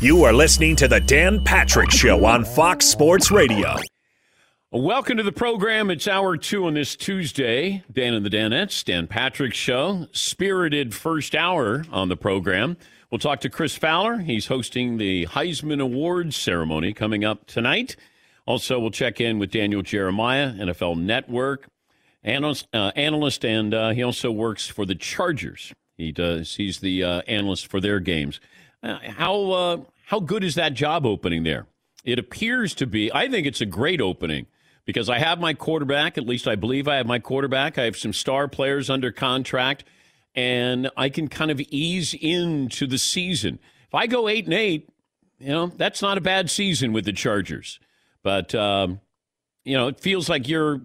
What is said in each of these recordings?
You are listening to the Dan Patrick Show on Fox Sports Radio. Welcome to the program. It's hour two on this Tuesday. Dan and the Danettes, Dan Patrick Show. Spirited first hour on the program. We'll talk to Chris Fowler. He's hosting the Heisman Awards ceremony coming up tonight. Also, we'll check in with Daniel Jeremiah, NFL Network analyst, uh, analyst and uh, he also works for the Chargers. He does. He's the uh, analyst for their games. Uh, how uh, how good is that job opening there? It appears to be. I think it's a great opening because I have my quarterback. At least I believe I have my quarterback. I have some star players under contract, and I can kind of ease into the season. If I go eight and eight, you know that's not a bad season with the Chargers. But um, you know, it feels like you're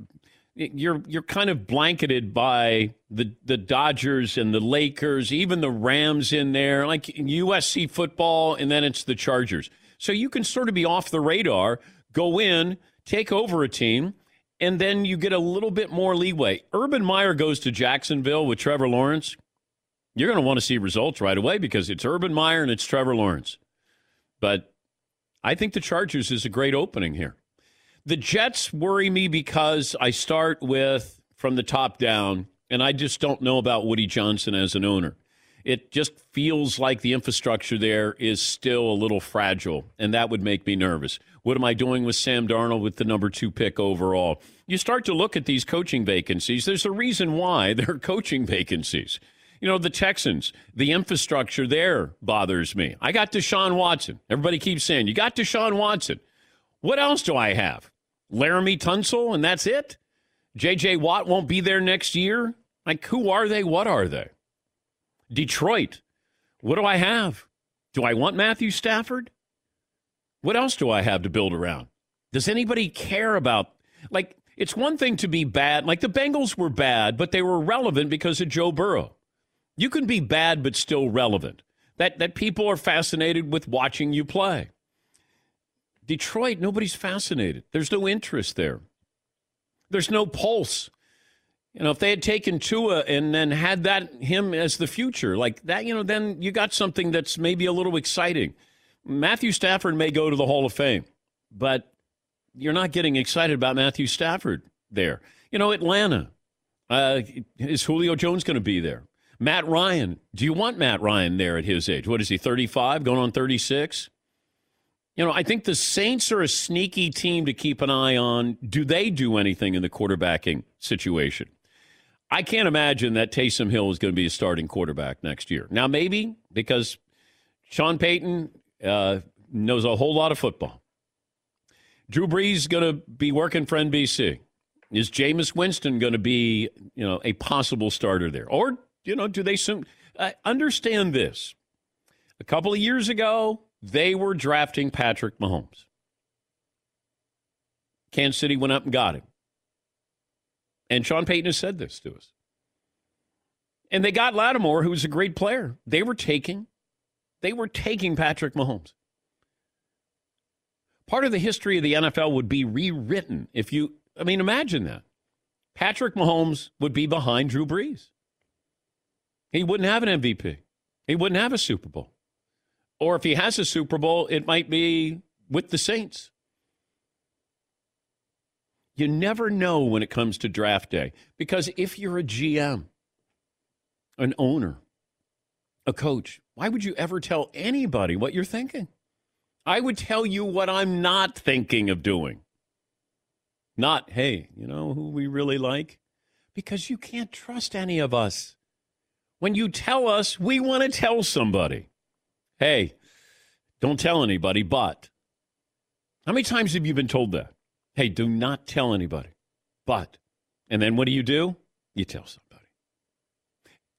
you're you're kind of blanketed by the the Dodgers and the Lakers, even the Rams in there, like USC football, and then it's the Chargers. So you can sort of be off the radar, go in, take over a team, and then you get a little bit more leeway. Urban Meyer goes to Jacksonville with Trevor Lawrence. You're going to want to see results right away because it's Urban Meyer and it's Trevor Lawrence. But I think the Chargers is a great opening here. The Jets worry me because I start with from the top down, and I just don't know about Woody Johnson as an owner. It just feels like the infrastructure there is still a little fragile, and that would make me nervous. What am I doing with Sam Darnold with the number two pick overall? You start to look at these coaching vacancies. There's a reason why they're coaching vacancies. You know, the Texans, the infrastructure there bothers me. I got Deshaun Watson. Everybody keeps saying, you got Deshaun Watson. What else do I have? Laremy Tunsil, and that's it? J.J. Watt won't be there next year? Like, who are they? What are they? Detroit, what do I have? Do I want Matthew Stafford? What else do I have to build around? Does anybody care about, like, it's one thing to be bad. Like, the Bengals were bad, but they were relevant because of Joe Burrow. You can be bad, but still relevant. That, that people are fascinated with watching you play. Detroit, nobody's fascinated. There's no interest there. There's no pulse. You know, if they had taken Tua and then had that him as the future, like that, you know, then you got something that's maybe a little exciting. Matthew Stafford may go to the Hall of Fame, but you're not getting excited about Matthew Stafford there. You know, Atlanta, uh, is Julio Jones going to be there? Matt Ryan, do you want Matt Ryan there at his age? What is he, 35, going on 36? You know, I think the Saints are a sneaky team to keep an eye on. Do they do anything in the quarterbacking situation? I can't imagine that Taysom Hill is going to be a starting quarterback next year. Now, maybe because Sean Payton uh, knows a whole lot of football. Drew Brees is going to be working for NBC. Is Jameis Winston going to be, you know, a possible starter there? Or, you know, do they soon uh, understand this? A couple of years ago, they were drafting Patrick Mahomes. Kansas City went up and got him. And Sean Payton has said this to us. And they got Lattimore, who was a great player. They were taking, they were taking Patrick Mahomes. Part of the history of the NFL would be rewritten if you, I mean, imagine that. Patrick Mahomes would be behind Drew Brees. He wouldn't have an MVP. He wouldn't have a Super Bowl. Or if he has a Super Bowl, it might be with the Saints. You never know when it comes to draft day because if you're a GM, an owner, a coach, why would you ever tell anybody what you're thinking? I would tell you what I'm not thinking of doing. Not, hey, you know who we really like? Because you can't trust any of us. When you tell us, we want to tell somebody. Hey, don't tell anybody, but. How many times have you been told that? Hey, do not tell anybody, but. And then what do you do? You tell somebody.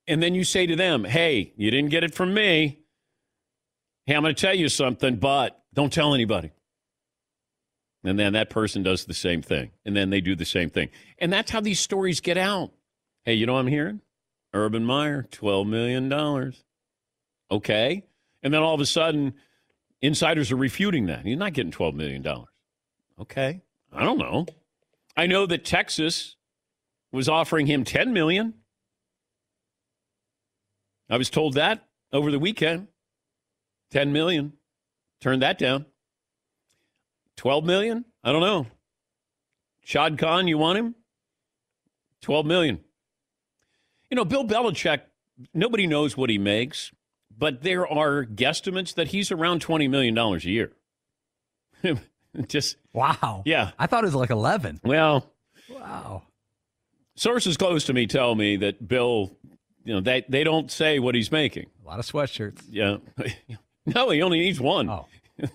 And then you say to them, hey, you didn't get it from me. Hey, I'm going to tell you something, but don't tell anybody. And then that person does the same thing. And then they do the same thing. And that's how these stories get out. Hey, you know what I'm hearing? Urban Meyer, $12 million. Okay. And then all of a sudden, insiders are refuting that. He's not getting $12 million. Okay. I don't know. I know that Texas was offering him 10 million. I was told that over the weekend. 10 million. Turned that down. 12 million? I don't know. Shad Khan, you want him? 12 million. You know, Bill Belichick, nobody knows what he makes, but there are guesstimates that he's around $20 million a year. Just wow. Yeah. I thought it was like 11. Well, wow. Sources close to me tell me that Bill, you know, they, they don't say what he's making. A lot of sweatshirts. Yeah. no, he only needs one. Oh.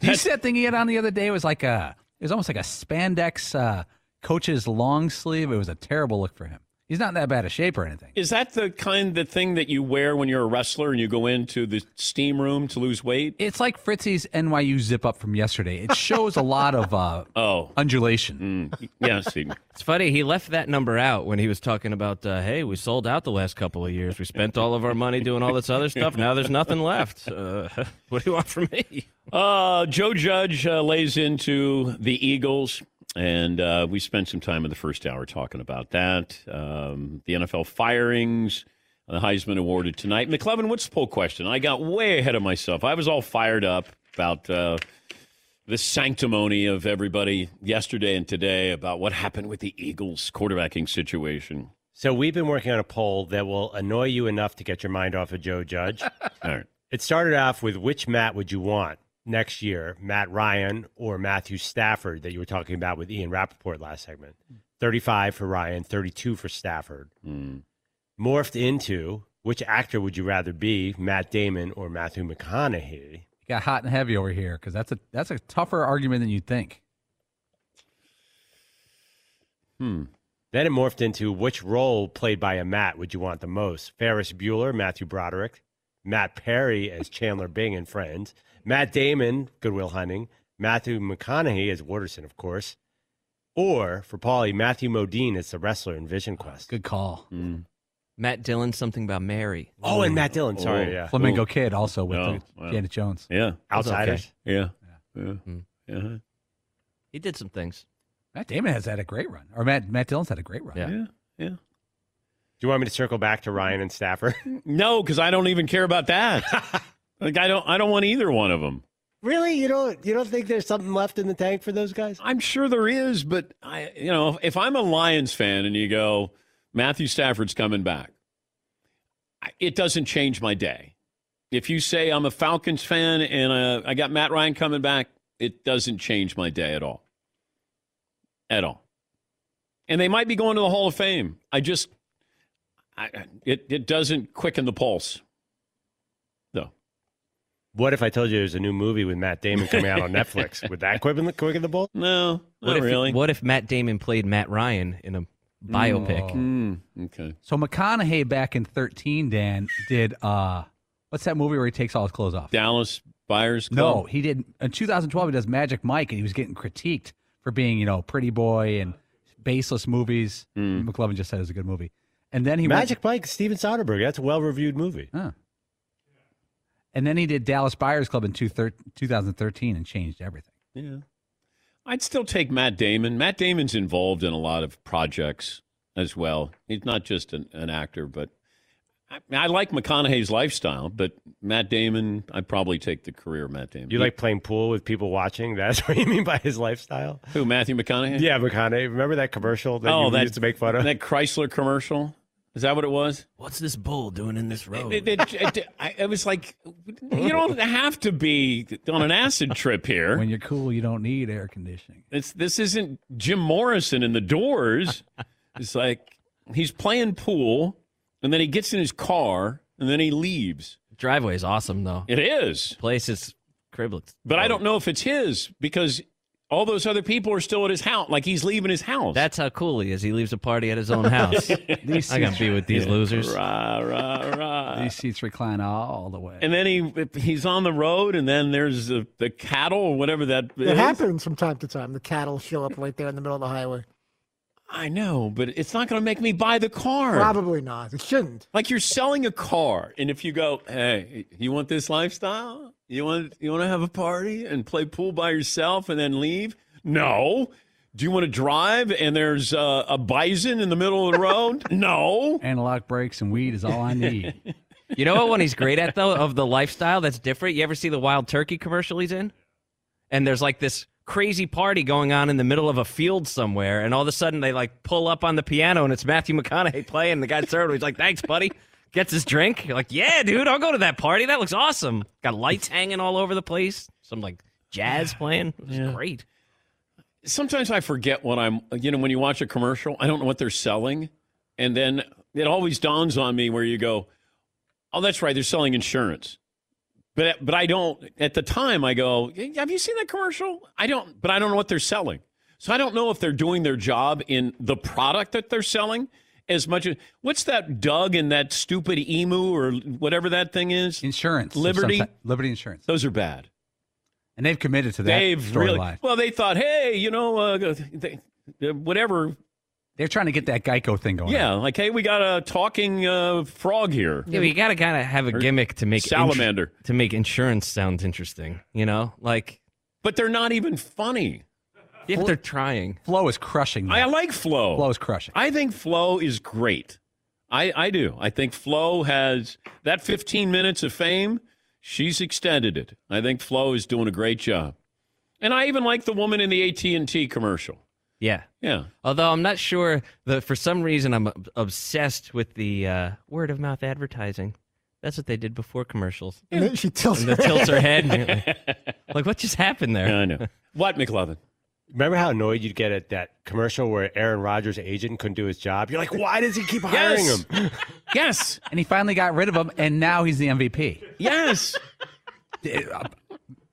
See that thing he had on the other day? It was like a, it was almost like a spandex uh, coach's long sleeve. It was a terrible look for him. He's not in that bad a shape or anything. Is that the kind of thing that you wear when you're a wrestler and you go into the steam room to lose weight? It's like Fritzy's NYU zip up from yesterday. It shows a lot of uh, oh undulation. Mm. Yeah, see. it's funny. He left that number out when he was talking about, uh, hey, we sold out the last couple of years. We spent all of our money doing all this other stuff. Now there's nothing left. Uh, what do you want from me? Uh, Joe Judge uh, lays into the Eagles. And uh, we spent some time in the first hour talking about that. Um, the NFL firings, the Heisman awarded tonight. McLovin, what's the poll question? I got way ahead of myself. I was all fired up about uh, the sanctimony of everybody yesterday and today about what happened with the Eagles quarterbacking situation. So we've been working on a poll that will annoy you enough to get your mind off of Joe Judge. all right. It started off with which Matt would you want? Next year, Matt Ryan or Matthew Stafford that you were talking about with Ian Rapoport last segment. 35 for Ryan, 32 for Stafford. Mm. Morphed into which actor would you rather be, Matt Damon or Matthew McConaughey? You got hot and heavy over here because that's a that's a tougher argument than you'd think. Hmm. Then it morphed into which role played by a Matt would you want the most? Ferris Bueller, Matthew Broderick, Matt Perry as Chandler Bing and Friends, Matt Damon, Good Will Hunting, Matthew McConaughey as Wooderson, of course, or for Paulie, Matthew Modine as the wrestler in Vision Quest. Good call. Mm. Matt Dillon, something about Mary. Oh, and Matt Dillon. Sorry, Oh. yeah. Flamingo Kid also with Oh, the- wow. Janet Jones. Yeah. Outsiders. Yeah. Yeah. Mm. Yeah. He did some things. Matt Damon has had a great run, or Matt Matt Dillon's had a great run. Yeah. Yeah. Yeah. Do you want me to circle back to Ryan and Stafford? No, because I don't even care about that. like I don't I don't want either one of them. really? You don't you don't think there's something left in the tank for those guys? I'm sure there is, but I you know, if I'm a Lions fan and you go, Matthew Stafford's coming back, it doesn't change my day. If you say I'm a Falcons fan and uh, I got Matt Ryan coming back, it doesn't change my day at all. At all. And they might be going to the Hall of Fame. I just, I, it, it doesn't quicken the pulse. No. What if I told you there's a new movie with Matt Damon coming out on Netflix? Would that quicken the quicken the bolt? No, What not if really. What if Matt Damon played Matt Ryan in a biopic? Mm, okay. So McConaughey back in thirteen, Dan did uh, what's that movie where he takes all his clothes off? Dallas Buyers Club? No, he did in 2012. He does Magic Mike, and he was getting critiqued for being, you know, Pretty Boy and baseless movies. McLovin just said it was a good movie. And then he went- Magic Mike, Steven Soderbergh. That's a well reviewed movie. Huh. And then he did Dallas Buyers Club in two thir- 2013 and changed everything. Yeah. I'd still take Matt Damon. Matt Damon's involved in a lot of projects as well. He's not just an, an actor, but I, I like McConaughey's lifestyle, but Matt Damon, I'd probably take the career of Matt Damon. You like playing pool with people watching? That's what you mean by his lifestyle? Who, Matthew McConaughey? Yeah, McConaughey. Remember that commercial that oh, you that, used to make fun of? That Chrysler commercial? Is that what it was? What's this bull doing in this road? It, it, it, I- it was like, you don't have to be on an acid trip here. When you're cool, you don't need air conditioning. It's this isn't Jim Morrison in the Doors. it's like he's playing pool, and then he gets in his car, and then he leaves. Driveway is awesome though. It is, Place is criblets. but I don't know if it's his because all those other people are still at his house. Like he's leaving his house. That's how cool he is. He leaves a party at his own house. I got to be with these Yeah. losers. Rah, rah, rah. These seats recline all the way. And then he he's on the road, and then there's the, the cattle or whatever that It is. happens from time to time. The cattle show up right there in the middle of the highway. I know, but it's not going to make me buy the car. Probably not. It shouldn't. Like you're selling a car, and if you go, hey, you want this lifestyle? You want you want to have a party and play pool by yourself and then leave? No. Do you want to drive and there's uh, a bison in the middle of the road? no. Analog brakes and weed is all I need. You know what one he's great at though of the lifestyle that's different. You ever see the wild turkey commercial he's in? And there's like this crazy party going on in the middle of a field somewhere, and all of a sudden they like pull up on the piano and it's Matthew McConaughey playing. The guy's serving. He's like, "Thanks, buddy." Gets his drink. You're like, "Yeah, dude, I'll go to that party. That looks awesome." Got lights hanging all over the place. Some like jazz playing. It was great. Sometimes I forget what I'm, you know, when you watch a commercial, I don't know what they're selling. And then it always dawns on me where you go, oh, that's right, they're selling insurance. But, but I don't, at the time, I go, have you seen that commercial? I don't, but I don't know what they're selling. So I don't know if they're doing their job in the product that they're selling as much as, what's that Doug and that stupid emu or whatever that thing is? Insurance. Liberty. Liberty Insurance. Those are bad. And they've committed to that They've really, storyline. well, they thought, hey, you know, uh, they, whatever They're trying to get that Geico thing going. Yeah, like hey, we got a talking uh, frog here. Yeah, but you gotta kind of have a Or gimmick to make ins- salamander. to make insurance sound interesting. You know, like But they're not even funny. If they're trying. Flo is crushing. I like Flo. Flo is crushing. I think Flo is great. I, I do. I think Flo has that 15 minutes of fame. She's extended it. I think Flo is doing a great job. And I even like the woman in the AT and T commercial. Yeah. Yeah. Although I'm not sure that for some reason I'm obsessed with the uh, word of mouth advertising. That's what they did before commercials. And then she tilts And her the tilts her head. head. and you're like, like, what just happened there? Yeah, I know. What, McLovin? Remember how annoyed you'd get at that commercial where Aaron Rodgers' agent couldn't do his job? You're like, why does he keep hiring Yes. him? Yes. And he finally got rid of him, and now he's the MVP. Yes. Uh,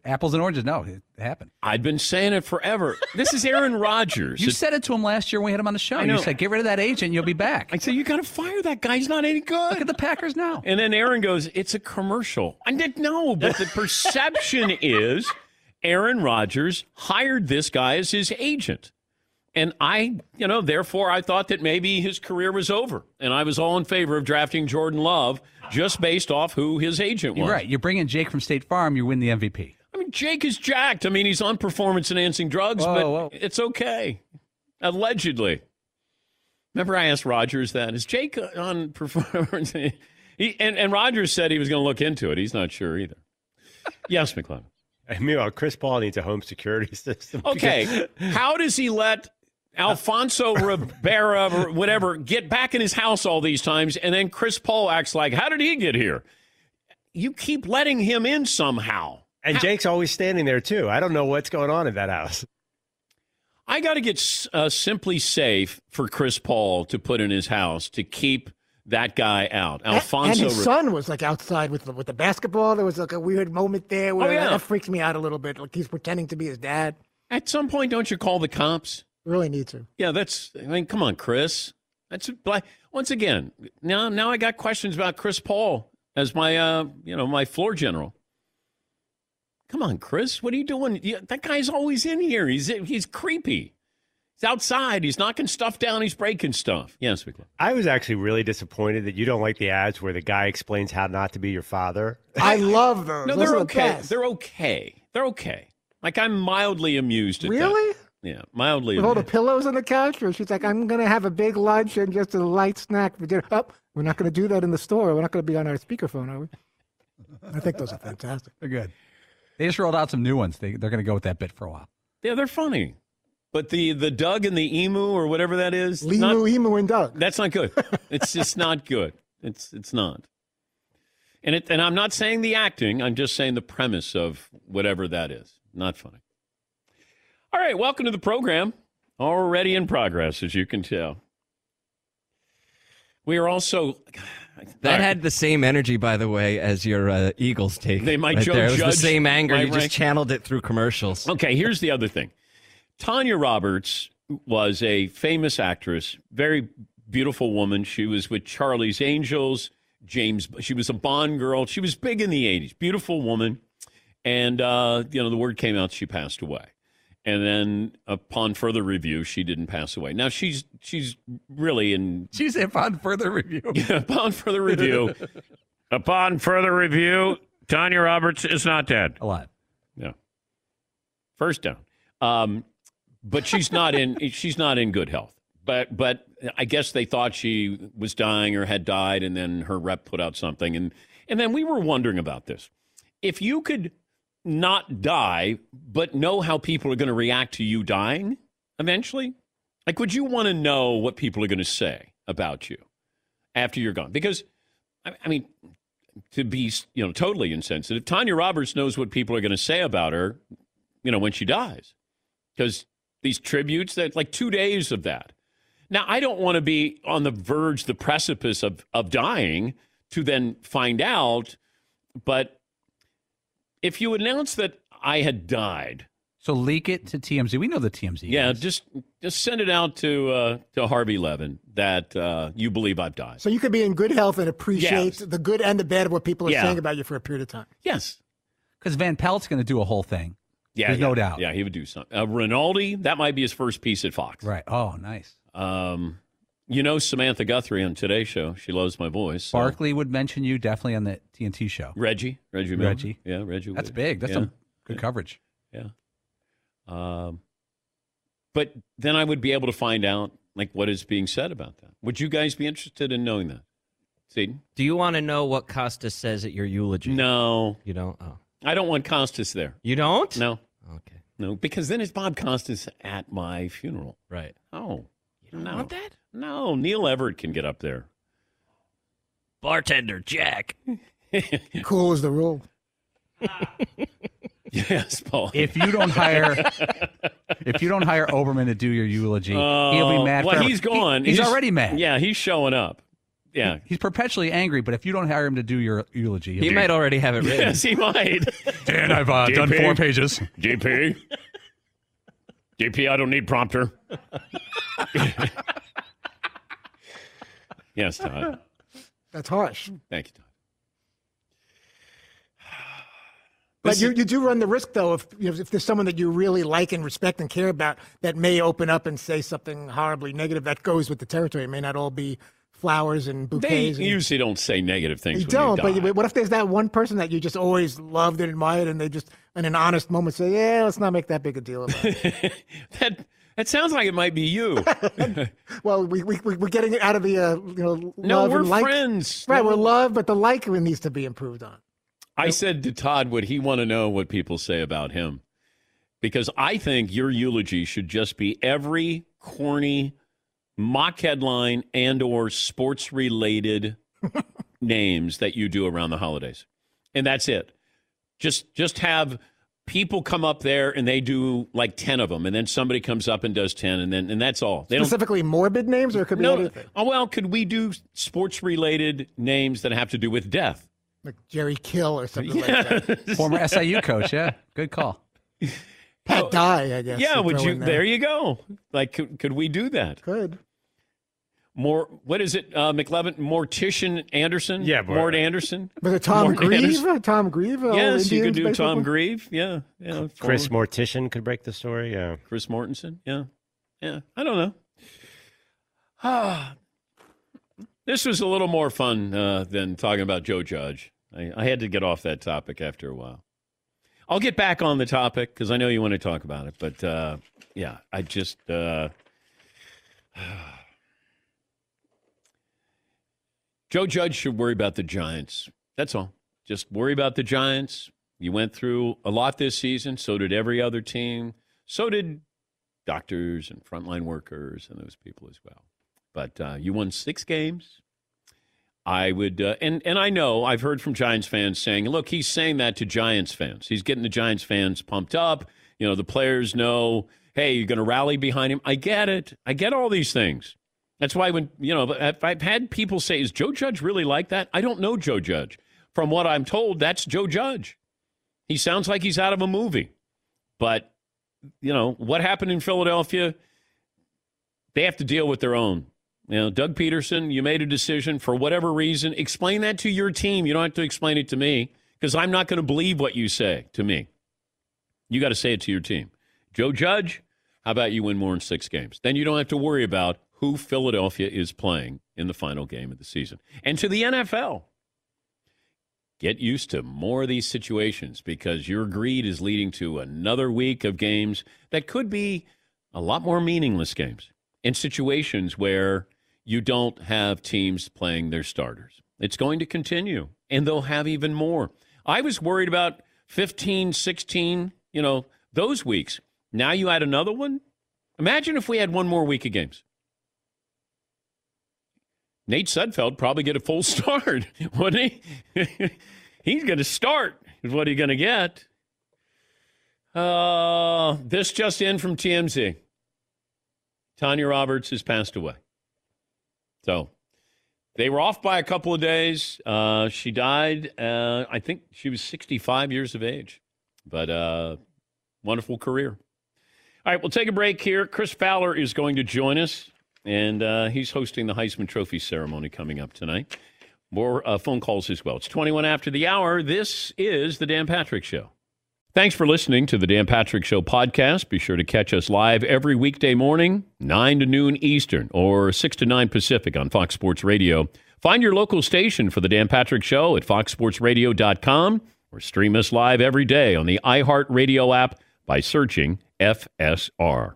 apples and oranges. No, it happened. I've been saying it forever. This is Aaron Rodgers. You said it to him last year when we had him on the show. I You said, "Get rid of that agent, you'll be back." I said, you got to fire that guy. He's not any good. Look at the Packers now. And then Aaron goes, It's a commercial. I didn't know, but the perception is Aaron Rodgers hired this guy as his agent. And I, you know, therefore I thought that maybe his career was over. And I was all in favor of drafting Jordan Love just based off who his agent was. You're right. You bring in Jake from State Farm, you win the MVP. I mean, Jake is jacked. I mean, he's on performance enhancing drugs, Whoa, but whoa. it's okay. Allegedly. Remember, I asked Rodgers that. Is Jake on performance? he, and, and Rodgers said he was going to look into it. He's not sure either. Yes, McClellan. Meanwhile, Chris Paul needs a home security system. Okay. How does he let Alfonso Rivera or whatever get back in his house all these times and then Chris Paul acts like, how did he get here? You keep letting him in somehow. And Jake's always standing there, too. I don't know what's going on in that house. I got to get uh, SimpliSafe for Chris Paul to put in his house to keep that guy out. Alfonso and his son was like outside with the, with the basketball. There was like a weird moment there where Oh, yeah. that freaks me out a little bit. Like he's pretending to be his dad. At some point, don't you call the cops? Really need to. Yeah, that's. I mean, come on, Chris. That's once again. Now, now I got questions about Chris Paul as my, uh, you know, my floor general. Come on, Chris. What are you doing? That guy's always in here. He's he's creepy. He's outside. He's knocking stuff down. He's breaking stuff. Yes, we I was actually really disappointed that you don't like the ads where the guy explains how not to be your father. I love those. No, Those they're are the okay. best. They're okay. They're okay. Like I'm mildly amused at that. Really? Yeah, mildly. With all the pillows on the couch, or she's like, "I'm going to have a big lunch and just a light snack for dinner." Oh, we're not going to do that in the store. We're not going to be on our speakerphone, are we? I think those are fantastic. They're good. They just rolled out some new ones. They, they're going to go with that bit for a while. Yeah, they're funny. But the the Doug and the emu or whatever that is, Limu, not- Emu, and Doug. That's not good. It's just not good. It's it's not. And it and I'm not saying the acting. I'm just saying the premise of whatever that is. Not funny. All right, welcome to the program. Already in progress, as you can tell. We are also That had the same energy, by the way, as your uh, Eagles take. They might right Joe there. It was the same anger. my You just channeled it through commercials. Okay, here's the other thing. Tanya Roberts was a famous actress, very beautiful woman. She was with Charlie's Angels, James. She was a Bond girl. She was big in the 80s. Beautiful woman. And, uh, you know, the word came out she passed away. And then upon further review, she didn't pass away. Now she's she's really in She's upon further review. yeah, upon further review. upon further review, Tanya Roberts is not dead. Alive. Yeah. First down. Um, but she's not in she's not in good health. But but I guess they thought she was dying or had died, and then her rep put out something, and and then we were wondering about this. If you could not die, but know how people are going to react to you dying eventually, like would you want to know what people are going to say about you after you're gone? Because I, I mean, to be you know totally insensitive, Tanya Roberts knows what people are going to say about her, you know, when she dies, because these tributes that like two days of that. Now I don't want to be on the verge, the precipice of of dying to then find out, but if you announce that I had died. So leak it to TMZ. We know the TMZ. Yeah, just just send it out to uh, to Harvey Levin that uh, you believe I've died. So you could be in good health and appreciate Yes. the good and the bad of what people are Yeah. saying about you for a period of time. Yes. Because Van Pelt's going to do a whole thing. Yeah, There's yeah. no doubt. Yeah, he would do something. Uh, Rinaldi, that might be his first piece at Fox. Right. Oh, nice. Um, you know Samantha Guthrie on Today's Show. She loves my voice. so- Barkley would mention you definitely on the TNT show. Reggie, Reggie, Miller. Reggie. yeah, Reggie. That's would. big. That's yeah. some good Yeah. coverage. Yeah. Um, but then I would be able to find out like what is being said about that. Would you guys be interested in knowing that? See, Do you want to know what Costa says at your eulogy? no, You don't? Oh. I don't want Costas there. You don't? No, Okay. no, because then it's Bob Costas at my funeral. Right. Oh, You don't no. want that? No, Neil Everett can get up there. Bartender Jack. Cool is the rule. Yes, Paul. If you don't hire, if you don't hire Olbermann to do your eulogy, he'll Oh, be mad. Well, forever. he's gone. He- he's, already mad. Yeah, he's showing up. Yeah. He's perpetually angry. But if you don't hire him to do your eulogy, he'll He be- might already have it written. Yes, he might. Dan, I've uh, done four pages. JP. JP, I don't need prompter. yes, Todd. That's harsh. Thank you, Todd. But you, you do run the risk, though, if you know, if there's someone that you really like and respect and care about that may open up and say something horribly negative that goes with the territory. It may not all be flowers and They bouquets. and, usually don't say negative things. you when don't. But what if there's that one person that you just always loved and admired, and they just, in an honest moment, say, "Yeah, let's not make that big a deal about it." that that sounds like it might be you. well, we, we we- we're getting it out of the uh, you know no, love we're and like. friends. Right, No. we're love, but the like needs to be improved on. I said to Todd, would he want to know what people say about him? Because I think your eulogy should just be every corny mock headline and or sports related names that you do around the holidays. And that's it. Just just have people come up there and they do like 10 of them and then somebody comes up and does 10 and then and that's all. They don't Specifically, morbid names, or it could be no, anything. oh, well, could we do sports related names that have to do with death? like Jerry Kill or something like that. Former SIU coach. Yeah, good call. Pat Dye, I guess. Yeah, would you? in There you go. Like, could, could we do that? Could. More, what is it, uh, McLovin? Mortician Anderson? Yeah, boy. Mort Anderson? Was it Tom Mort Grieve? Anderson. Tom Grieve? uh, Yes, you could do baseball Tom player? Grieve. Yeah. yeah Chris former- Mortician could break the story. Yeah. Chris Mortensen. Yeah. Yeah. I don't know. Ah. this was a little more fun uh, than talking about Joe Judge. I, I had to get off that topic after a while. I'll get back on the topic because I know you want to talk about it. But uh, yeah, I just. Uh, Joe Judge should worry about the Giants. That's all. Just worry about the Giants. You went through a lot this season. So did every other team. So did doctors and frontline workers and those people as well. But uh, you won six games. I would, uh, and and I know I've heard from Giants fans saying, "Look, he's saying that to Giants fans. He's getting the Giants fans pumped up. You know, the players know, hey, you're going to rally behind him. I get it. I get all these things. That's why when you know, if I've had people say, "Is Joe Judge really like that?" I don't know Joe Judge. From what I'm told, that's Joe Judge. He sounds like he's out of a movie. But you know what happened in Philadelphia? They have to deal with their own. You know, Doug Pederson, you made a decision for whatever reason. Explain that to your team. You don't have to explain it to me because I'm not going to believe what you say to me. You got to say it to your team. Joe Judge, how about you win more than six games? Then you don't have to worry about who Philadelphia is playing in the final game of the season. And to the NFL, get used to more of these situations because your greed is leading to another week of games that could be a lot more meaningless games in situations where you don't have teams playing their starters. It's going to continue, and they'll have even more. I was worried about 15, 16, you know, those weeks. Now you add another one. Imagine if we had one more week of games. Nate Sudfeld probably get a full start, wouldn't he? He's going to start, is what he's going to get. Uh, this just in from TMZ. Tanya Roberts has passed away. So they were off by a couple of days. Uh, she died, uh, I think she was 65 years of age, but uh, wonderful career. All right, we'll take a break here. Chris Fowler is going to join us, and uh, he's hosting the Heisman Trophy ceremony coming up tonight. More uh, phone calls as well. It's 21 after the hour. This is The Dan Patrick Show. Thanks for listening to the Dan Patrick Show podcast. Be sure to catch us live every weekday morning, 9 to noon Eastern or 6 to 9 Pacific on Fox Sports Radio. Find your local station for the Dan Patrick Show at foxsportsradio.com or stream us live every day on the iHeartRadio app by searching FSR.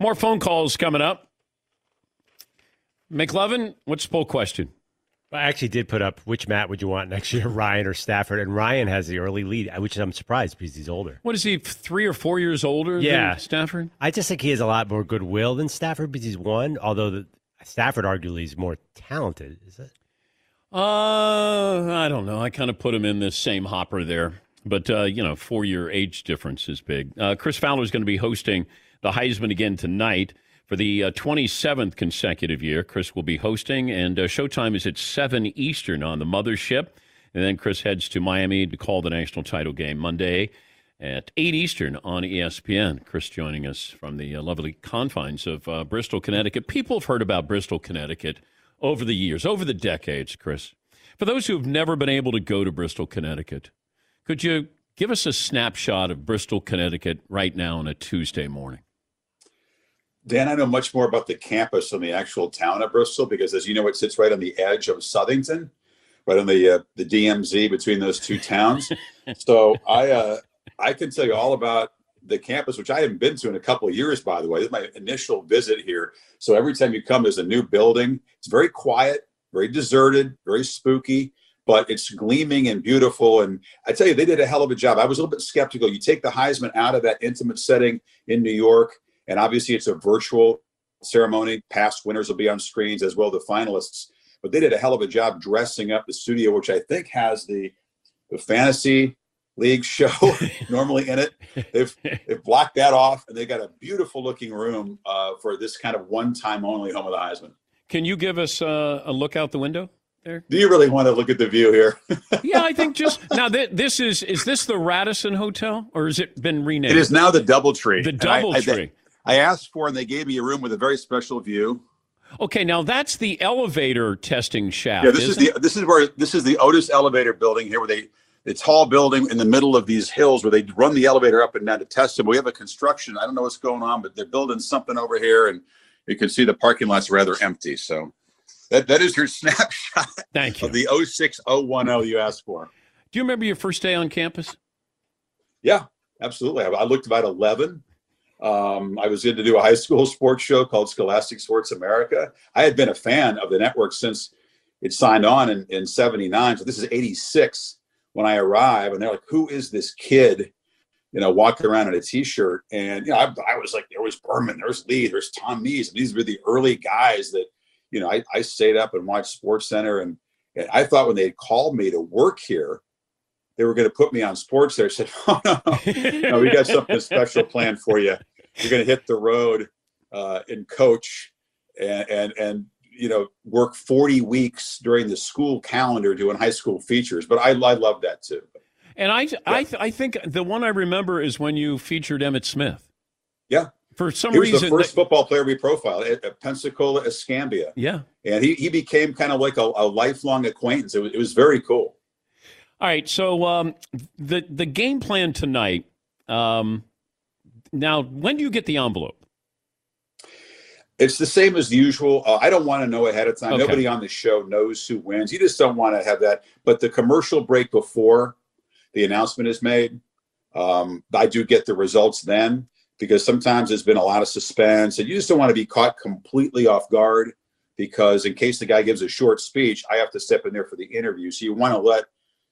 More phone calls coming up. McLovin, what's the poll question? I actually did put up which Matt would you want next year, Ryan or Stafford, and Ryan has the early lead, which I'm surprised because he's older. What is he, three or four years older yeah. than Stafford? I just think he has a lot more goodwill than Stafford because he's one, although the, Stafford arguably is more talented. Is it? Uh, I don't know. I kind of put him in the same hopper there, but uh, you know, four year age difference is big. Uh, Chris Fowler is going to be hosting the Heisman again tonight. For the uh, 27th consecutive year, Chris will be hosting, and uh, showtime is at 7 Eastern on the mothership. And then Chris heads to Miami to call the national title game Monday at 8 Eastern on ESPN. Chris joining us from the uh, lovely confines of uh, Bristol, Connecticut. People have heard about Bristol, Connecticut over the years, over the decades, Chris. For those who have never been able to go to Bristol, Connecticut, could you give us a snapshot of Bristol, Connecticut right now on a Tuesday morning? Dan, I know much more about the campus than the actual town of Bristol because, as you know, it sits right on the edge of Southington, right on the uh, the DMZ between those two towns. so I uh, I can tell you all about the campus, which I haven't been to in a couple of years, by the way. This is my initial visit here. So every time you come, there's a new building. It's very quiet, very deserted, very spooky, but it's gleaming and beautiful. And I tell you, they did a hell of a job. I was a little bit skeptical. You take the Heisman out of that intimate setting in New York and obviously, it's a virtual ceremony. Past winners will be on screens as well as the finalists. But they did a hell of a job dressing up the studio, which I think has the the fantasy league show normally in it. They've they've blocked that off, and they got a beautiful looking room uh, for this kind of one time only home of the Heisman. Can you give us uh, a look out the window? There. Do you really want to look at the view here? yeah, I think just now. Th- this is is this the Radisson Hotel, or has it been renamed? It is now the DoubleTree. The DoubleTree. I asked for, and they gave me a room with a very special view. Okay, now that's the elevator testing shaft. Yeah, this is the this is where this is the Otis Elevator Building here, where they the tall building in the middle of these hills where they run the elevator up and down to test them. We have a construction. I don't know what's going on, but they're building something over here, and you can see the parking lot's rather empty. So that that is your snapshot. Thank you. Of the 06010 you asked for. Do you remember your first day on campus? Yeah, absolutely. I, I looked about 11. Um, I was in to do a high school sports show called Scholastic Sports America. I had been a fan of the network since it signed on in, in 79. So this is 86 when I arrive. And they're like, who is this kid? You know, walking around in a t-shirt. And, you know, I, I was like, there was Berman, there's Lee, there's Tom Mees. These were the early guys that, you know, I, I stayed up and watched SportsCenter. And, and I thought when they called me to work here, they were going to put me on sports there. I said, oh, no, no, we got something special planned for you. You're going to hit the road uh, and coach and, and, and, you know, work 40 weeks during the school calendar doing high school features. But I, I love that too. And I, I, I think the one I remember is when you featured Emmitt Smith. Yeah. For some he was reason, the first they- football player we profiled at, at Pensacola Escambia. Yeah. And he, he became kind of like a, a lifelong acquaintance. It was, it was very cool. All right, so um, the the game plan tonight. Um, now, when do you get the envelope? It's the same as usual. Uh, I don't want to know ahead of time. Okay. Nobody on the show knows who wins. You just don't want to have that. But the commercial break before the announcement is made, um, I do get the results then because sometimes there's been a lot of suspense and you just don't want to be caught completely off guard because in case the guy gives a short speech, I have to step in there for the interview. So you want to let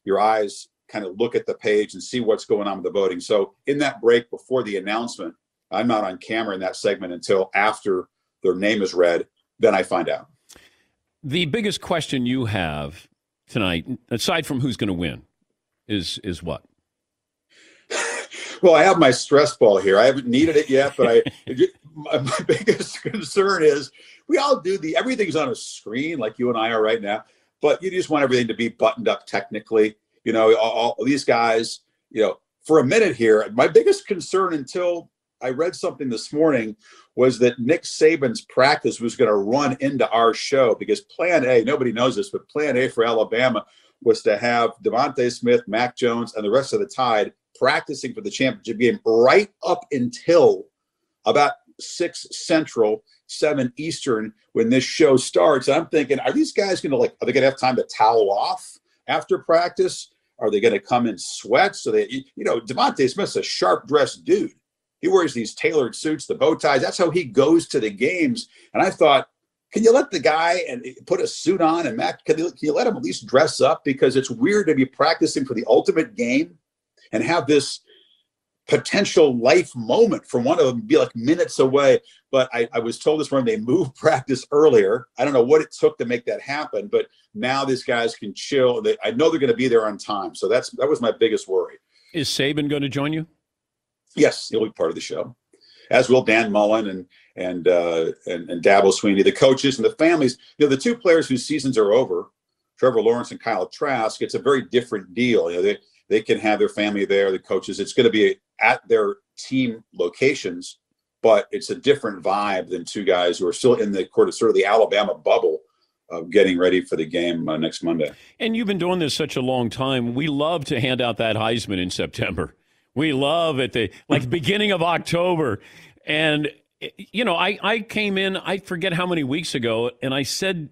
your eyes kind of look at the page and see what's going on with the voting. So in that break before the announcement, I'm not on camera in that segment until after their name is read. Then I find out. The biggest question you have tonight, aside from who's going to win, is is what? Well, I have my stress ball here. I haven't needed it yet, but I my, my biggest concern is we all do the everything's on a screen like you and I are right now, but you just want everything to be buttoned up technically. You know, all, all these guys. You know, for a minute here, my biggest concern until I read something this morning was that Nick Saban's practice was going to run into our show because Plan A, nobody knows this, but Plan A for Alabama was to have DeVonta Smith, Mac Jones, and the rest of the Tide practicing for the championship game right up until about six Central, seven Eastern when this show starts. And I'm thinking, are these guys going to like? Are they going to have time to towel off after practice? Are they going to come in sweats? So they, you know, DeVonta Smith's a sharp dressed dude. He wears these tailored suits, the bow ties. That's how he goes to the games. And I thought, can you let the guy and put a suit on and Matt? Can can you let him at least dress up? Because it's weird to be practicing for the ultimate game and have this potential life moment for one of them be like minutes away. But I, I was told this morning they moved practice earlier. I don't know what it took to make that happen, but now these guys can chill. They, I know they're going to be there on time. So that's that was my biggest worry. Is Saban going to join you? Yes, he'll be part of the show, as will Dan Mullen and and uh, and, and Dabo Swinney, the coaches and the families. You know, the two players whose seasons are over, Trevor Lawrence and Kyle Trask. It's a very different deal. You know, they they can have their family there, the coaches. It's going to be at their team locations, but it's a different vibe than two guys who are still in the court of sort of the Alabama bubble of getting ready for the game uh, next Monday. And you've been doing this such a long time. We love to hand out that Heisman in September. We love at the like beginning of October. And you know, I, I came in, I forget how many weeks ago, and I said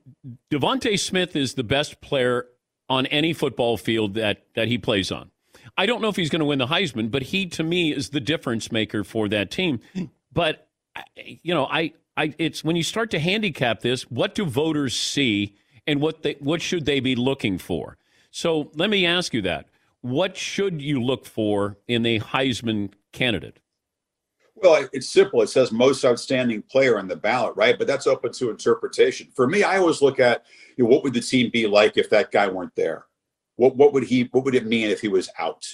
DeVonta Smith is the best player on any football field that that he plays on. I don't know if he's going to win the Heisman, but he to me is the difference maker for that team. But you know, I I it's when you start to handicap this, what do voters see and what they what should they be looking for? So let me ask you that. What should you look for in a Heisman candidate? Well, it's simple. It says most outstanding player on the ballot, right? But that's open to interpretation. For me, I always look at you know, what would the team be like if that guy weren't there? What what would he what would it mean if he was out?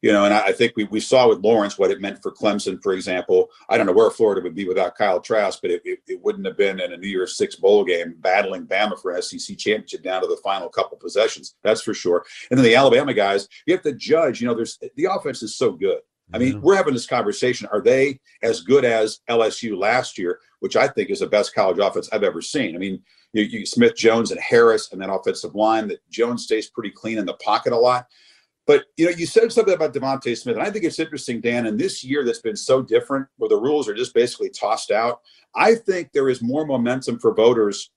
You know, and I, I think we, we saw with Lawrence what it meant for Clemson, for example. I don't know where Florida would be without Kyle Trask, but it, it, it wouldn't have been in a New Year's Six bowl game battling Bama for SEC championship down to the final couple possessions. That's for sure. And then the Alabama guys, you have to judge. You know, there's the offense is so good. I mean, we're having this conversation. Are they as good as LSU last year, which I think is the best college offense I've ever seen? I mean, you, you Smith, Jones, and Harris, and that offensive line that Jones stays pretty clean in the pocket a lot. But you know, you said something about DeVonta Smith, and I think it's interesting, Dan. And this year that's been so different, where the rules are just basically tossed out. I think there is more momentum for voters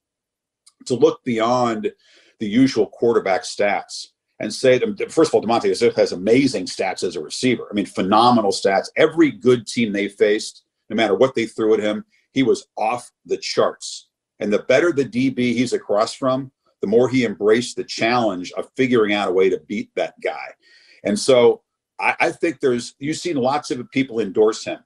to look beyond the usual quarterback stats and say. First of all, DeVonta Smith has amazing stats as a receiver. I mean, phenomenal stats. Every good team they faced, no matter what they threw at him, he was off the charts. And the better the DB he's across from, the more he embraced the challenge of figuring out a way to beat that guy. And so I, I think there's you've seen lots of people endorse him.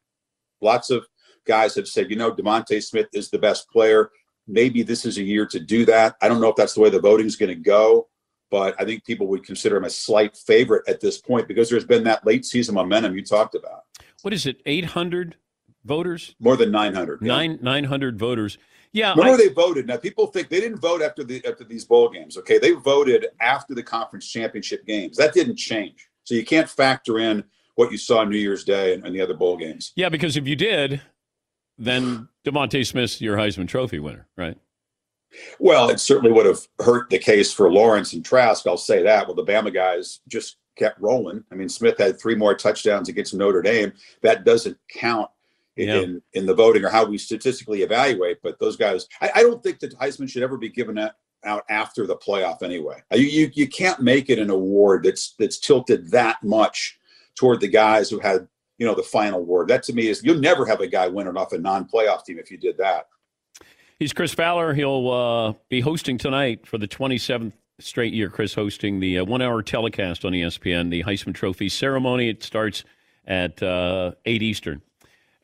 Lots of guys have said, you know, DeVonta Smith is the best player. Maybe this is a year to do that. I don't know if that's the way the voting's going to go, but I think people would consider him a slight favorite at this point because there's been that late season momentum you talked about. What is it? 800 voters? More than 900. yeah. Nine 900 voters. Yeah, Remember I- they voted. Now people think they didn't vote after the after these bowl games. Okay, they voted after the conference championship games. That didn't change. So you can't factor in what you saw New Year's Day and, and the other bowl games. Yeah, because if you did, then DeVonta Smith's your Heisman Trophy winner, right? Well, it certainly would have hurt the case for Lawrence and Trask. I'll say that. Well, the Bama guys just kept rolling. I mean, Smith had three more touchdowns against Notre Dame. That doesn't count in, Yeah. in, in the voting or how we statistically evaluate. But those guys, I, I don't think that Heisman should ever be given out, out after the playoff anyway. You, you you can't make it an award that's that's tilted that much toward the guys who had you know the final word. That to me is you'll never have a guy win it off a non-playoff team if you did that. He's Chris Fowler. He'll uh, be hosting tonight for the 27th straight year. Chris hosting the uh, one hour telecast on ESPN, the Heisman Trophy ceremony. It starts at uh, 8 Eastern.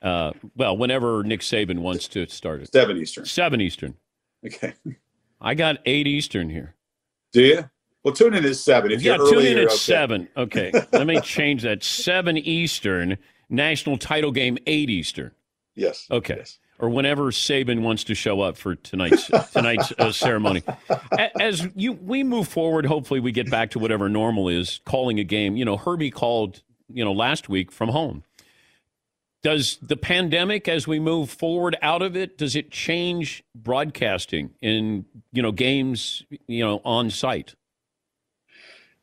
Uh, well, whenever Nick Saban wants to start it. 7 Eastern. 7 Eastern. Okay. I got 8 Eastern here. Do you? Well, tune in at seven. If yeah, you're tune in at okay. 7. Okay. Let me change that. 7 Eastern, national title game, 8 Eastern. Yes. Okay. Or whenever Saban wants to show up for tonight's tonight's uh, ceremony. As you we move forward, hopefully we get back to whatever normal is. Calling a game, you know, Herbie called, you know, last week from home. Does the pandemic, as we move forward out of it, does it change broadcasting in you know games, you know, on site?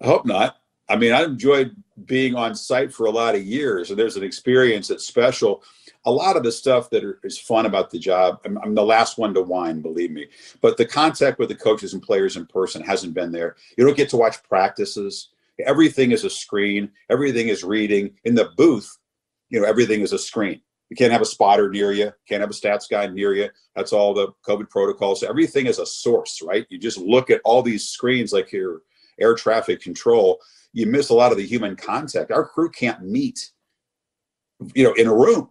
I hope not. I mean, I enjoyed being on site for a lot of years, and there's an experience that's special. A lot of the stuff that is fun about the job, I'm, I'm the last one to whine, believe me. But the contact with the coaches and players in person hasn't been there. You don't get to watch practices. Everything is a screen. Everything is reading. In the booth, you know, everything is a screen. You can't have a spotter near you. Can't have a stats guy near you. That's all the COVID protocols. Everything is a source, right? You just look at all these screens like your air traffic control. You miss a lot of the human contact. Our crew can't meet, you know, in a room.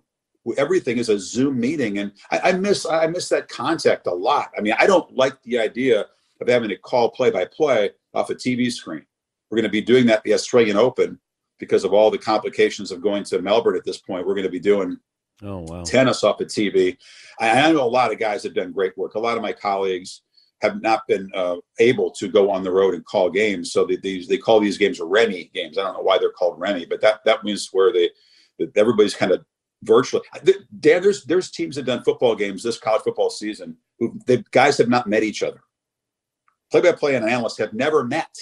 Everything is a Zoom meeting, and I, I miss I miss that contact a lot. I mean, I don't like the idea of having to call play by play off a TV screen. We're going to be doing that at the Australian Open because of all the complications of going to Melbourne at this point. We're going to be doing Oh wow. tennis off of TV. I, I know a lot of guys have done great work. A lot of my colleagues have not been uh, able to go on the road and call games, so they, these they call these games REMI games. I don't know why they're called REMI, but that that means where they everybody's kind of virtually. Dan, there's there's teams that done football games this college football season who the guys have not met each other. Play-by-play and analysts have never met.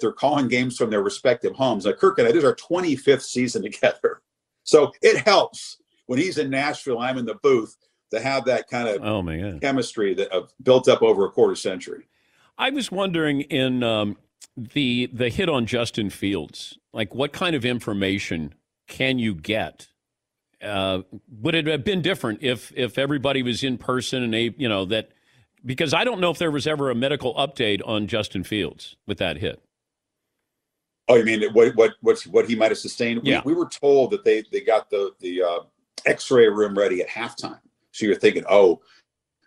They're calling games from their respective homes. Now, Kirk and I, this is our 25th season together. So it helps when he's in Nashville, I'm in the booth to have that kind of Oh my god. chemistry that uh, built up over a quarter century. I was wondering in um, the the hit on Justin Fields, like what kind of information can you get? Uh, would it have been different if if everybody was in person and they, you know, that because I don't know if there was ever a medical update on Justin Fields with that hit. Oh, you mean what what what's what he might have sustained? Yeah. We, we were told that they they got the the uh, X-ray room ready at halftime. So you're thinking, oh,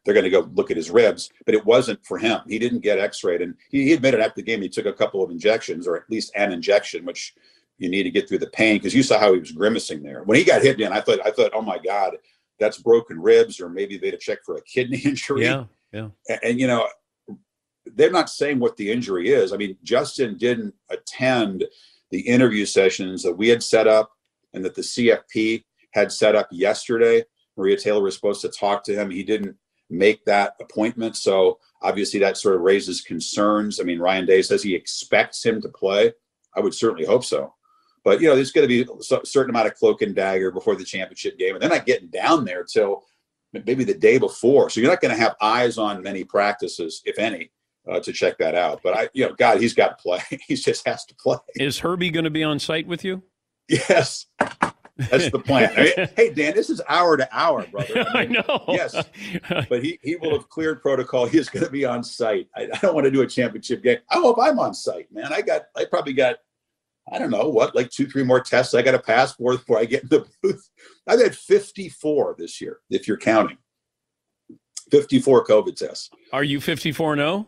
they're going to go look at his ribs, but it wasn't for him. He didn't get X-rayed, and he, he admitted after the game he took a couple of injections, or at least an injection, which you need to get through the pain because you saw how he was grimacing there when he got hit. In, I thought I thought, oh my god, that's broken ribs, or maybe they'd have checked for a kidney injury. Yeah, yeah. and, and, you know they're not saying what the injury is. I mean justin didn't attend the interview sessions that we had set up and that the cfp had set up yesterday. Maria taylor was supposed to talk to him. He didn't make that appointment. So obviously that sort of raises concerns. I mean ryan day says he expects him to play. I would certainly hope so. But you know there's going to be a certain amount of cloak and dagger before the championship game and they're not getting down there till maybe the day before. So you're not going to have eyes on many practices if any uh, to check that out. But I, you know, God, he's got to play. he just has to play. Is Herbie going to be on site with you? Yes, that's the plan. I mean, hey, Dan, this is hour to hour, brother. I know. Yes, but he he will have cleared protocol. He is going to be on site. I, I don't want to do a championship game. I hope I'm on site, man. I got, I probably got. I don't know what, like two, three more tests I got to pass for before I get in the booth. I've had 54 this year, if you're counting. 54 COVID tests. Are you 54 and 0?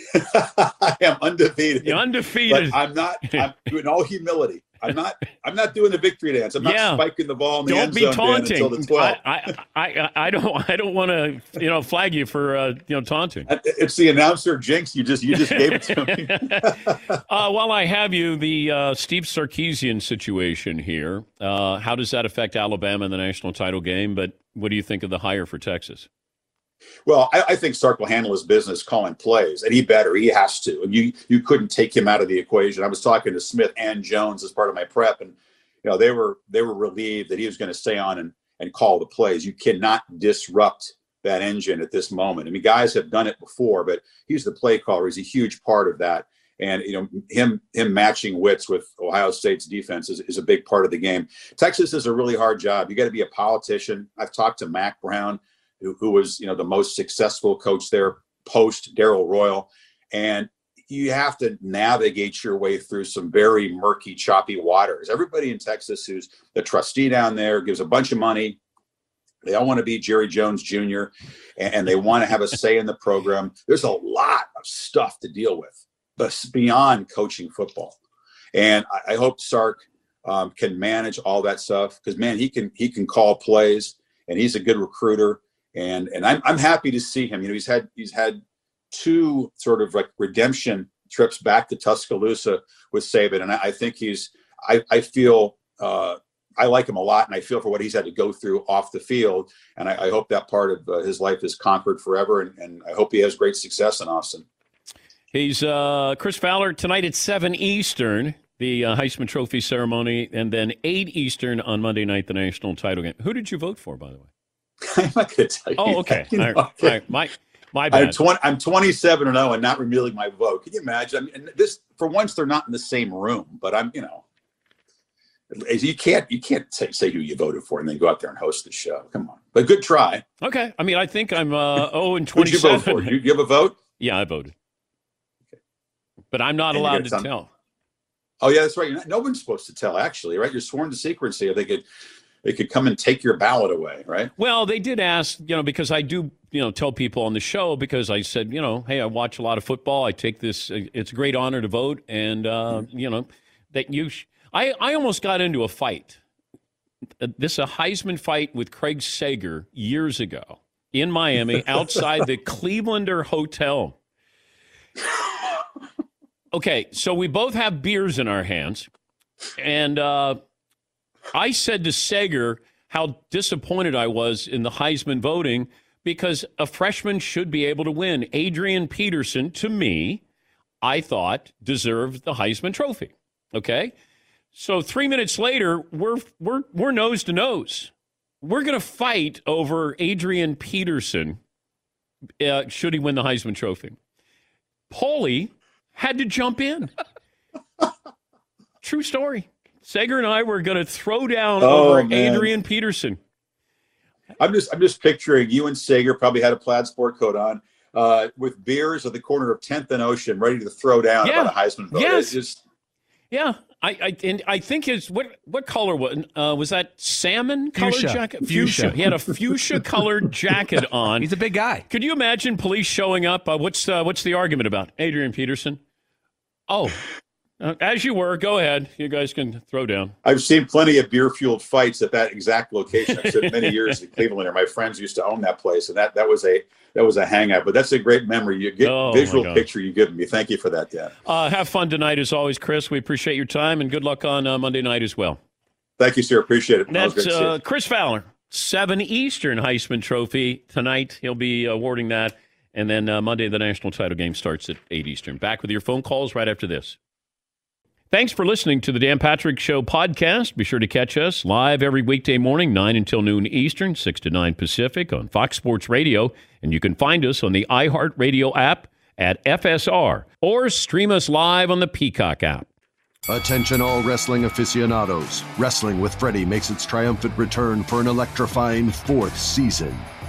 I am undefeated. You're undefeated. But I'm not. I'm in all humility. I'm not. I'm not doing the victory dance. I'm not Yeah. spiking the ball in the Don't end be zone taunting. until the 12. I, I, I, I don't. I don't want to, you know, flag you for, uh, you know, taunting. It's the announcer jinx. You just you just gave it to me. Uh, while I have you, the uh, Steve Sarkisian situation here. Uh, how does that affect Alabama in the national title game? But what do you think of the hire for Texas? Well, I, I think Sark will handle his business calling plays, and he better. He has to. And you you couldn't take him out of the equation. I was talking to Smith and Jones as part of my prep, and you know they were they were relieved that he was going to stay on and and call the plays. You cannot disrupt that engine at this moment. I mean, guys have done it before, but he's the play caller. He's a huge part of that. And you know him him matching wits with Ohio State's defense is, is a big part of the game. Texas is a really hard job. You got to be a politician. I've talked to Mack Brown, who, who was you know the most successful coach there post Darrell Royal, and you have to navigate your way through some very murky, choppy waters. Everybody in Texas who's the trustee down there gives a bunch of money. They all want to be Jerry Jones Jr. and, they want to have a say in the program. There's a lot of stuff to deal with, beyond coaching football. And I, I hope Sark um, can manage all that stuff because man, he can he can call plays and he's a good recruiter. And and I'm I'm happy to see him. You know, he's had he's had two sort of like redemption trips back to Tuscaloosa with Saban, and I, I think he's. I, I feel uh, I like him a lot, and I feel for what he's had to go through off the field, and I, I hope that part of uh, his life is conquered forever, and, and I hope he has great success in Austin. He's uh, Chris Fowler tonight at seven Eastern, the uh, Heisman Trophy ceremony, and then eight Eastern on Monday night, the national title game. Who did you vote for, by the way? I'm not going to tell you. Oh, okay. You know, right. My my bad. I'm 20. I'm 27 and 0 and not revealing my vote. Can you imagine? I mean, and this for once they're not in the same room, but I'm you know. You can't you can't say, say who you voted for and then go out there and host the show. Come on, but good try. Okay. I mean, I think I'm uh, 0 and Who'd you 27. vote for? You, you have a vote? Yeah, I voted. But I'm not And allowed to tell. Oh yeah, that's right. Not, no one's supposed to tell. Actually, right? You're sworn to secrecy. They could they could come and take your ballot away, right? Well, they did ask, you know, because I do, you know, tell people on the show because I said, you know, hey, I watch a lot of football. I take this. It's a great honor to vote, and uh, you know, that you. Sh- I I almost got into a fight. Uh, This a Heisman fight with Craig Sager years ago in Miami outside the Clevelander Hotel. Okay, so we both have beers in our hands, and uh, I said to Sager how disappointed I was in the Heisman voting because a freshman should be able to win. Adrian Peterson, to me, I thought deserved the Heisman Trophy. Okay, so three minutes later, we're we're we're nose to nose. We're going to fight over Adrian Peterson. Uh, should he win the Heisman Trophy? Paulie had to jump in. True story. Sager and I were going to throw down Oh, over man. Adrian Peterson. I'm just I'm just picturing you and Sager probably had a plaid sport coat on. Uh, with beers at the corner of 10th and Ocean, ready to throw down Yeah. about a Heisman vote. Yes. Just Yeah, I, I and I think his what what color was uh, was that salmon colored Fuchsia. jacket? Fuchsia. He had a fuchsia colored jacket on. He's a big guy. Could you imagine police showing up? Uh, what's uh, what's the argument about? Adrian Peterson. Oh, uh, as you were. Go ahead. You guys can throw down. I've seen plenty of beer fueled fights at that exact location. I've spent many years in Cleveland, and my friends used to own that place, and that that was a that was a hangout. But that's a great memory. You get Oh, visual picture you give me. Thank you for that, Dan. Uh, have fun tonight, as always, Chris. We appreciate your time and good luck on uh, Monday night as well. Thank you, sir. Appreciate it. That's great to see you. uh, Chris Fowler, seven Eastern Heisman Trophy tonight. He'll be awarding that, and then uh, Monday the national title game starts at eight Eastern. Back with your phone calls right after this. Thanks for listening to the Dan Patrick Show podcast. Be sure to catch us live every weekday morning, 9 until noon Eastern, 6 to 9 Pacific on Fox Sports Radio. And you can find us on the iHeartRadio app at FSR or stream us live on the Peacock app. Attention, all wrestling aficionados. Wrestling with Freddie makes its triumphant return for an electrifying fourth season.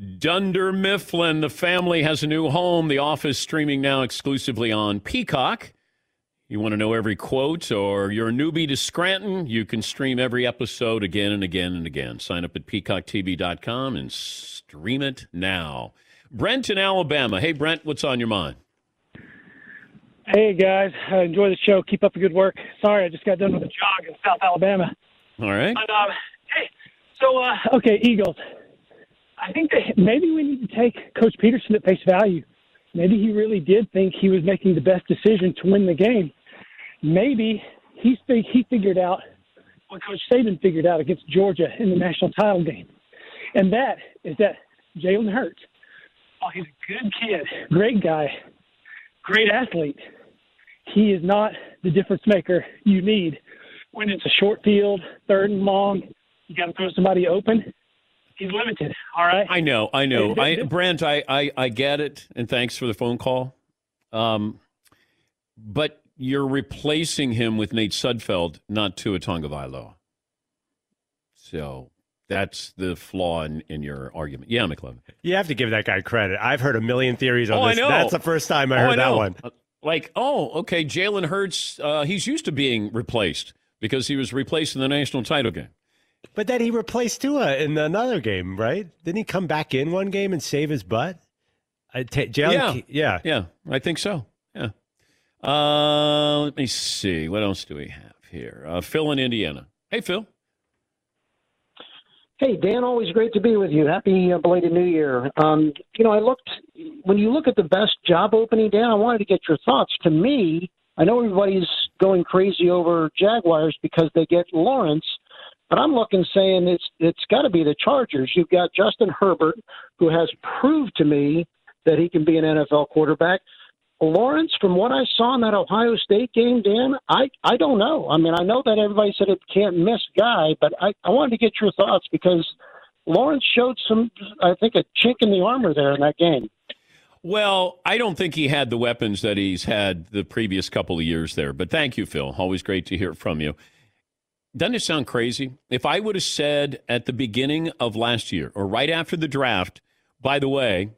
Dunder Mifflin, the family has a new home. The office streaming now exclusively on Peacock. You want to know every quote, or you're a newbie to Scranton, you can stream every episode again and again and again. Sign up at peacocktv.com and stream it now. Brent in Alabama. Hey, Brent, what's on your mind? Hey guys, I enjoy the show. Keep up the good work. Sorry, I just got done with a jog in South Alabama. All right. But, um, hey, so uh, okay, Eagles. I think that maybe we need to take Coach Pederson at face value. Maybe he really did think he was making the best decision to win the game. Maybe he he figured out what Coach Saban figured out against Georgia in the national title game, and that is that Jalen Hurts. Oh, he's a good kid, great guy, great athlete. He is not the difference maker you need when it's a short field, third and long. You got to throw somebody open. He's limited. All right. I know, I know. I, Brent, I, I, I get it, and thanks for the phone call. Um, but you're replacing him with Nate Sudfeld, not Tua Tagovailoa. So that's the flaw in, in your argument. Yeah, McLovin. You have to give that guy credit. I've heard a million theories on Oh, I this. know. That's the first time I Oh, heard I that one. Like, oh, okay, Jalen Hurts, uh, he's used to being replaced because he was replaced in the national title game. But then he replaced Tua in another game, right? Didn't he come back in one game and save his butt? I ta- Jalen yeah, Ke- yeah, yeah. I think so. Yeah. Uh, let me see. What else do we have here? Uh, Phil in Indiana. Hey, Phil. Hey, Dan, always great to be with you. Happy uh, belated New Year. Um, you know, I looked, when you look at the best job opening, Dan, I wanted to get your thoughts. To me, I know everybody's going crazy over Jaguars because they get Lawrence, but I'm looking saying it's it's got to be the Chargers. You've got Justin Herbert, who has proved to me that he can be an NFL quarterback. Lawrence, from what I saw in that Ohio State game, Dan, I I don't know. I mean, I know that everybody said it can't miss guy, but I I wanted to get your thoughts because Lawrence showed some, I think, a chink in the armor there in that game. Well, I don't think he had the weapons that he's had the previous couple of years there. But thank you, Phil. Always great to hear from you. Doesn't it sound crazy? If I would have said at the beginning of last year or right after the draft, by the way,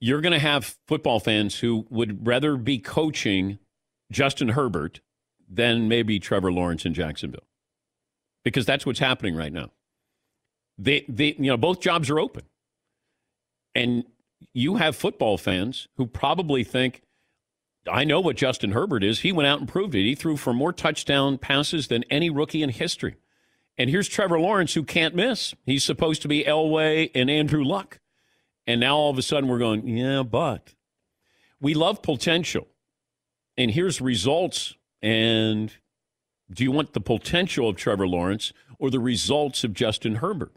you're going to have football fans who would rather be coaching Justin Herbert than maybe Trevor Lawrence in Jacksonville, because that's what's happening right now. They, they, you know, both jobs are open, and you have football fans who probably think, I know what Justin Herbert is. He went out and proved it. He threw for more touchdown passes than any rookie in history. And here's Trevor Lawrence, who can't miss. He's supposed to be Elway and Andrew Luck. And now all of a sudden we're going, yeah, but we love potential. And here's results. And do you want the potential of Trevor Lawrence or the results of Justin Herbert?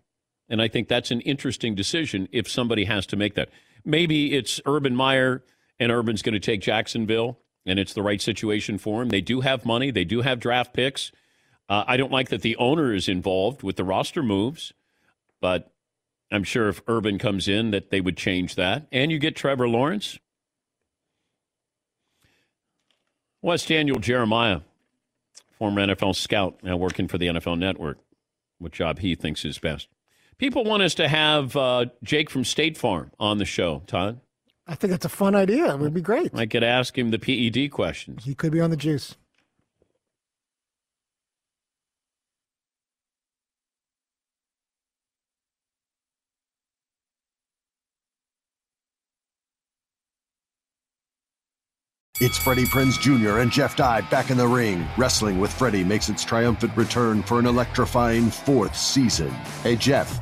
And I think that's an interesting decision if somebody has to make that. Maybe it's Urban Meyer and Urban's going to take Jacksonville and it's the right situation for him. They do have money, they do have draft picks. Uh, I don't like that the owner is involved with the roster moves, but I'm sure if Urban comes in that they would change that. And you get Trevor Lawrence. West Daniel Jeremiah, former NFL scout, now working for the NFL Network. What job he thinks is best. People want us to have uh, Jake from State Farm on the show, Todd. I think that's a fun idea. It would be great. I could ask him the PED questions. He could be on the juice. It's Freddie Prinze Jr. and Jeff Dye back in the ring. Wrestling with Freddie makes its triumphant return for an electrifying fourth season. Hey, Jeff,